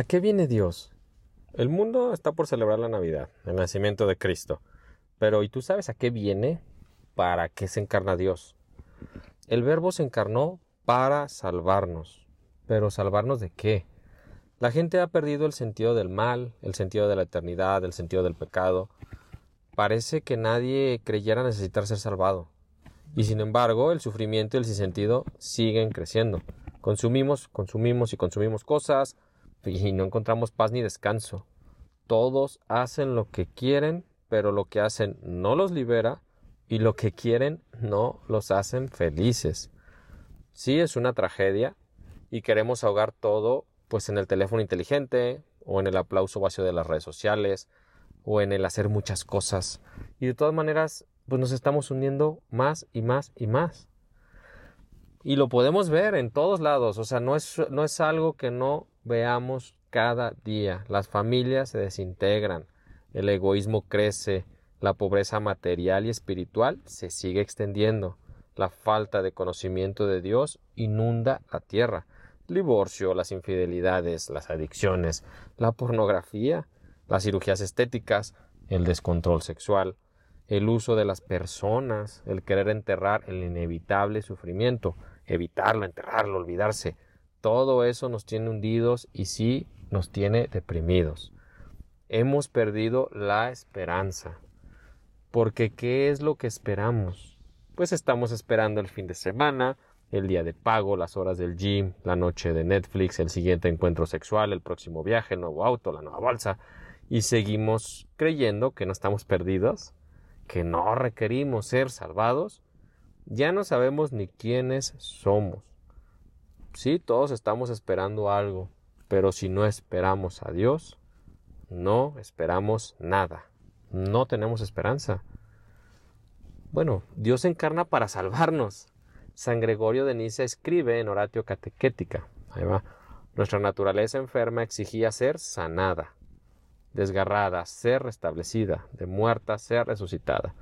¿A qué viene Dios? El mundo está por celebrar la Navidad, el nacimiento de Cristo. Pero ¿y tú sabes a qué viene? ¿Para qué se encarna Dios? El Verbo se encarnó para salvarnos. ¿Pero salvarnos de qué? La gente ha perdido el sentido del mal, el sentido de la eternidad, el sentido del pecado. Parece que nadie creyera necesitar ser salvado. Y sin embargo, el sufrimiento y el sinsentido siguen creciendo. Consumimos, consumimos y consumimos cosas, y no encontramos paz ni descanso. Todos hacen lo que quieren, pero lo que hacen no los libera y lo que quieren no los hacen felices. Sí es una tragedia y queremos ahogar todo pues en el teléfono inteligente o en el aplauso vacío de las redes sociales o en el hacer muchas cosas y de todas maneras pues nos estamos hundiendo más y más y más. Y lo podemos ver en todos lados, o sea, no es, no es algo que no veamos cada día. Las familias se desintegran, el egoísmo crece, la pobreza material y espiritual se sigue extendiendo, la falta de conocimiento de Dios inunda la tierra. Divorcio, las infidelidades, las adicciones, la pornografía, las cirugías estéticas, el descontrol sexual, el uso de las personas, el querer enterrar el inevitable sufrimiento, evitarlo, enterrarlo, olvidarse, todo eso nos tiene hundidos y sí nos tiene deprimidos. Hemos perdido la esperanza. Porque ¿qué es lo que esperamos? Pues estamos esperando el fin de semana, el día de pago, las horas del gym, la noche de Netflix, el siguiente encuentro sexual, el próximo viaje, el nuevo auto, la nueva bolsa, y seguimos creyendo que no estamos perdidos, que no requerimos ser salvados, ya no sabemos ni quiénes somos. Sí, todos estamos esperando algo, pero si no esperamos a Dios, no esperamos nada. No tenemos esperanza. Bueno, Dios encarna para salvarnos. San Gregorio de Niza escribe en Oratio Catequética. Ahí va. Nuestra naturaleza enferma exigía ser sanada, desgarrada, ser restablecida, de muerta, ser resucitada.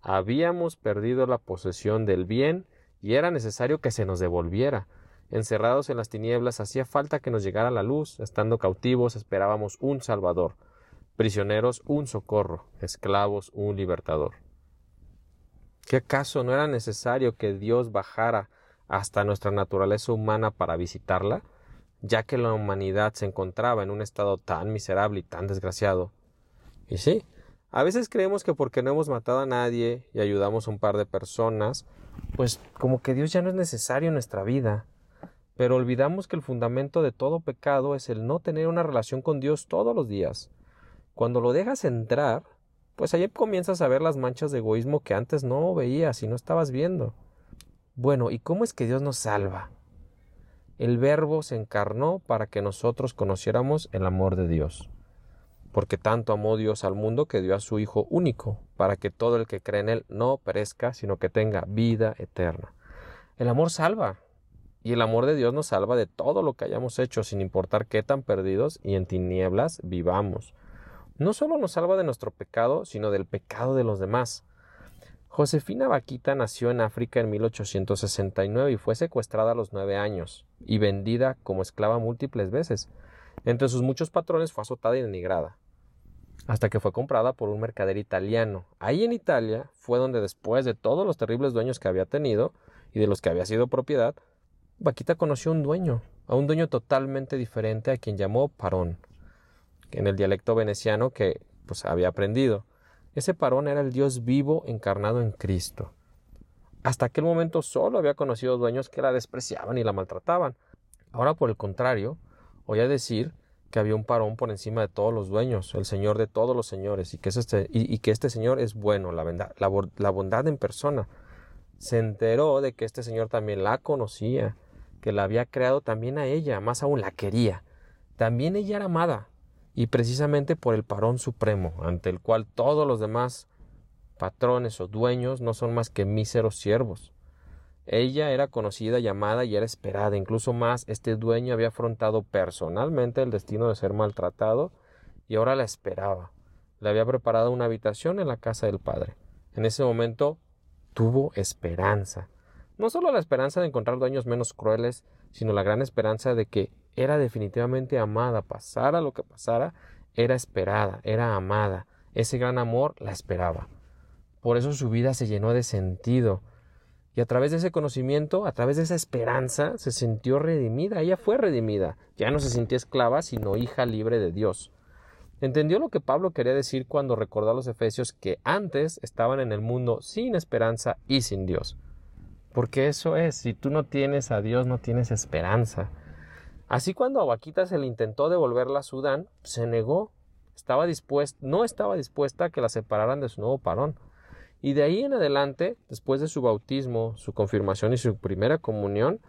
Habíamos perdido la posesión del bien y era necesario que se nos devolviera Encerrados en las tinieblas hacía falta que nos llegara la luz, estando cautivos esperábamos un Salvador, prisioneros un socorro, esclavos un libertador. ¿Qué acaso no era necesario que Dios bajara hasta nuestra naturaleza humana para visitarla, ya que la humanidad se encontraba en un estado tan miserable y tan desgraciado? Y sí, a veces creemos que porque no hemos matado a nadie y ayudamos a un par de personas, pues como que Dios ya no es necesario en nuestra vida. Pero olvidamos que el fundamento de todo pecado es el no tener una relación con Dios todos los días. Cuando lo dejas entrar, pues ahí comienzas a ver las manchas de egoísmo que antes no veías y no estabas viendo. Bueno, ¿y cómo es que Dios nos salva? El Verbo se encarnó para que nosotros conociéramos el amor de Dios. Porque tanto amó Dios al mundo que dio a su Hijo único, para que todo el que cree en Él no perezca, sino que tenga vida eterna. El amor salva, y el amor de Dios nos salva de todo lo que hayamos hecho, sin importar qué tan perdidos y en tinieblas vivamos. No solo nos salva de nuestro pecado, sino del pecado de los demás. Josefina Vaquita nació en África en 1869 y fue secuestrada a los nueve años y vendida como esclava múltiples veces. Entre sus muchos patrones fue azotada y denigrada, hasta que fue comprada por un mercader italiano. Ahí en Italia fue donde después de todos los terribles dueños que había tenido y de los que había sido propiedad, Vaquita conoció un dueño, a un dueño totalmente diferente a quien llamó Parón, en el dialecto veneciano que pues había aprendido. Ese Parón era el Dios vivo encarnado en Cristo. Hasta aquel momento solo había conocido dueños que la despreciaban y la maltrataban. Ahora, por el contrario, oía decir que había un parón por encima de todos los dueños, el Señor de todos los señores, y que, este, y, que este Señor es bueno, la, la bondad en persona. Se enteró de que este Señor también la conocía que la había creado también a ella, más aún la quería. También ella era amada, y precisamente por el parón supremo, ante el cual todos los demás patrones o dueños no son más que míseros siervos. Ella era conocida, llamada y era esperada. Incluso más, este dueño había afrontado personalmente el destino de ser maltratado y ahora la esperaba. Le había preparado una habitación en la casa del padre. En ese momento tuvo esperanza. No solo la esperanza de encontrar dueños menos crueles, sino la gran esperanza de que era definitivamente amada, pasara lo que pasara, era esperada, era amada. Ese gran amor la esperaba. Por eso su vida se llenó de sentido. Y a través de ese conocimiento, a través de esa esperanza, se sintió redimida. Ella fue redimida. Ya no se sintió esclava, sino hija libre de Dios. Entendió lo que Pablo quería decir cuando recordó a los efesios que antes estaban en el mundo sin esperanza y sin Dios. Porque eso es, si tú no tienes a Dios, no tienes esperanza. Así cuando a Vaquita se le intentó devolverla a Sudán, se negó, estaba dispuesta, no estaba dispuesta a que la separaran de su nuevo parón. Y de ahí en adelante, después de su bautismo, su confirmación y su primera comunión,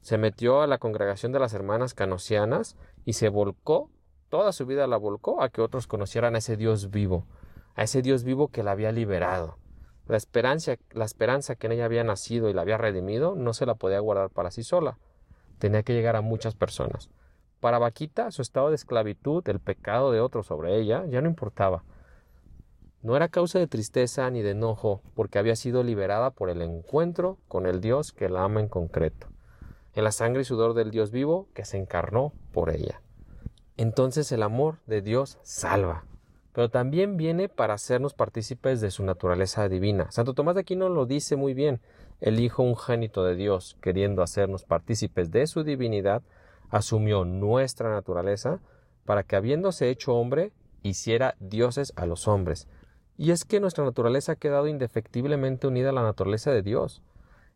se metió a la congregación de las hermanas canosianas y se volcó toda su vida la volcó a que otros conocieran a ese Dios vivo, a ese Dios vivo que la había liberado. La esperanza, la esperanza que en ella había nacido y la había redimido no se la podía guardar para sí sola. Tenía que llegar a muchas personas. Para Vaquita, su estado de esclavitud, el pecado de otros sobre ella, ya no importaba. No era causa de tristeza ni de enojo, porque había sido liberada por el encuentro con el Dios que la ama en concreto, en la sangre y sudor del Dios vivo que se encarnó por ella entonces el amor de Dios salva, pero también viene para hacernos partícipes de su naturaleza divina. Santo Tomás de Aquino lo dice muy bien, el Hijo ungénito de Dios, queriendo hacernos partícipes de su divinidad, asumió nuestra naturaleza para que habiéndose hecho hombre, hiciera dioses a los hombres. Y es que nuestra naturaleza ha quedado indefectiblemente unida a la naturaleza de Dios.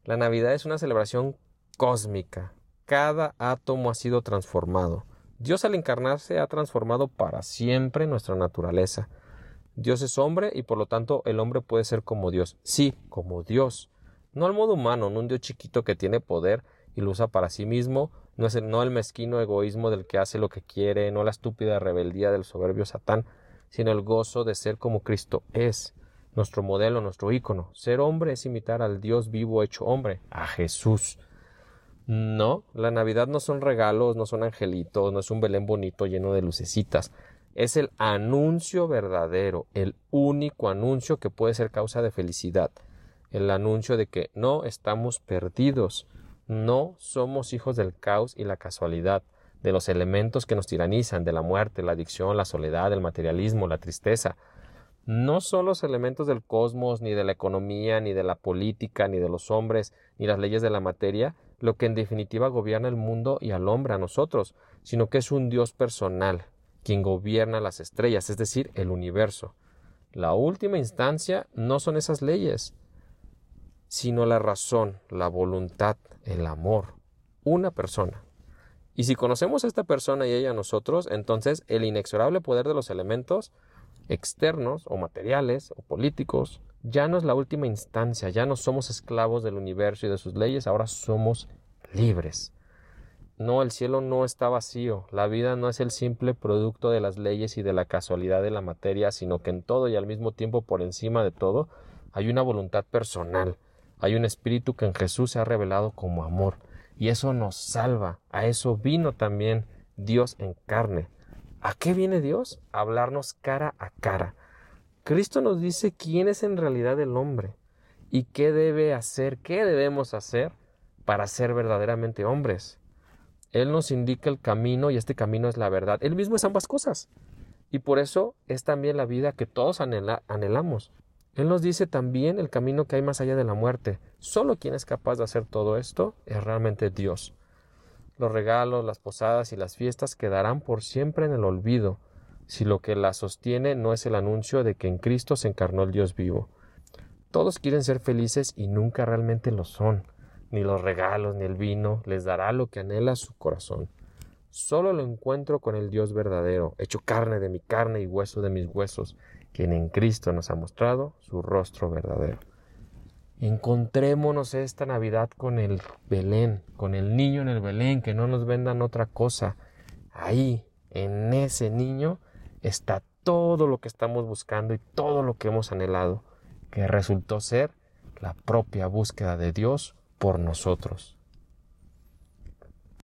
La Navidad es una celebración cósmica. Cada átomo ha sido transformado. Dios al encarnarse ha transformado para siempre nuestra naturaleza. Dios es hombre y por lo tanto el hombre puede ser como Dios. Sí, como Dios. No al modo humano, no un Dios chiquito que tiene poder y lo usa para sí mismo, no es el, no el mezquino egoísmo del que hace lo que quiere, no la estúpida rebeldía del soberbio Satán, sino el gozo de ser como Cristo es, nuestro modelo, nuestro ícono. Ser hombre es imitar al Dios vivo hecho hombre, a Jesús. No, la Navidad no son regalos, no son angelitos, no es un Belén bonito lleno de lucecitas. Es el anuncio verdadero, el único anuncio que puede ser causa de felicidad. El anuncio de que no estamos perdidos, no somos hijos del caos y la casualidad, de los elementos que nos tiranizan, de la muerte, la adicción, la soledad, el materialismo, la tristeza. No son los elementos del cosmos, ni de la economía, ni de la política, ni de los hombres, ni las leyes de la materia, lo que en definitiva gobierna el mundo y al hombre, a nosotros, sino que es un Dios personal, quien gobierna las estrellas, es decir, el universo. La última instancia no son esas leyes, sino la razón, la voluntad, el amor, una persona. Y si conocemos a esta persona y ella a nosotros, entonces el inexorable poder de los elementos externos o materiales o políticos ya no es la última instancia, ya no somos esclavos del universo y de sus leyes, ahora somos libres. No, el cielo no está vacío, la vida no es el simple producto de las leyes y de la casualidad de la materia, sino que en todo y al mismo tiempo por encima de todo hay una voluntad personal, hay un espíritu que en Jesús se ha revelado como amor, y eso nos salva, a eso vino también Dios en carne. ¿A qué viene Dios? A hablarnos cara a cara, Cristo nos dice quién es en realidad el hombre y qué debe hacer, qué debemos hacer para ser verdaderamente hombres. Él nos indica el camino y este camino es la verdad. Él mismo es ambas cosas. Y por eso es también la vida que todos anhelamos. Él nos dice también el camino que hay más allá de la muerte. Solo quien es capaz de hacer todo esto es realmente Dios. Los regalos, las posadas y las fiestas quedarán por siempre en el olvido, si lo que la sostiene no es el anuncio de que en Cristo se encarnó el Dios vivo. Todos quieren ser felices y nunca realmente lo son. Ni los regalos ni el vino les dará lo que anhela su corazón. Solo lo encuentro con el Dios verdadero, hecho carne de mi carne y hueso de mis huesos, quien en Cristo nos ha mostrado su rostro verdadero. Encontrémonos esta Navidad con el Belén, con el niño en el Belén, que no nos vendan otra cosa. Ahí, en ese niño, está todo lo que estamos buscando y todo lo que hemos anhelado, que resultó ser la propia búsqueda de Dios por nosotros.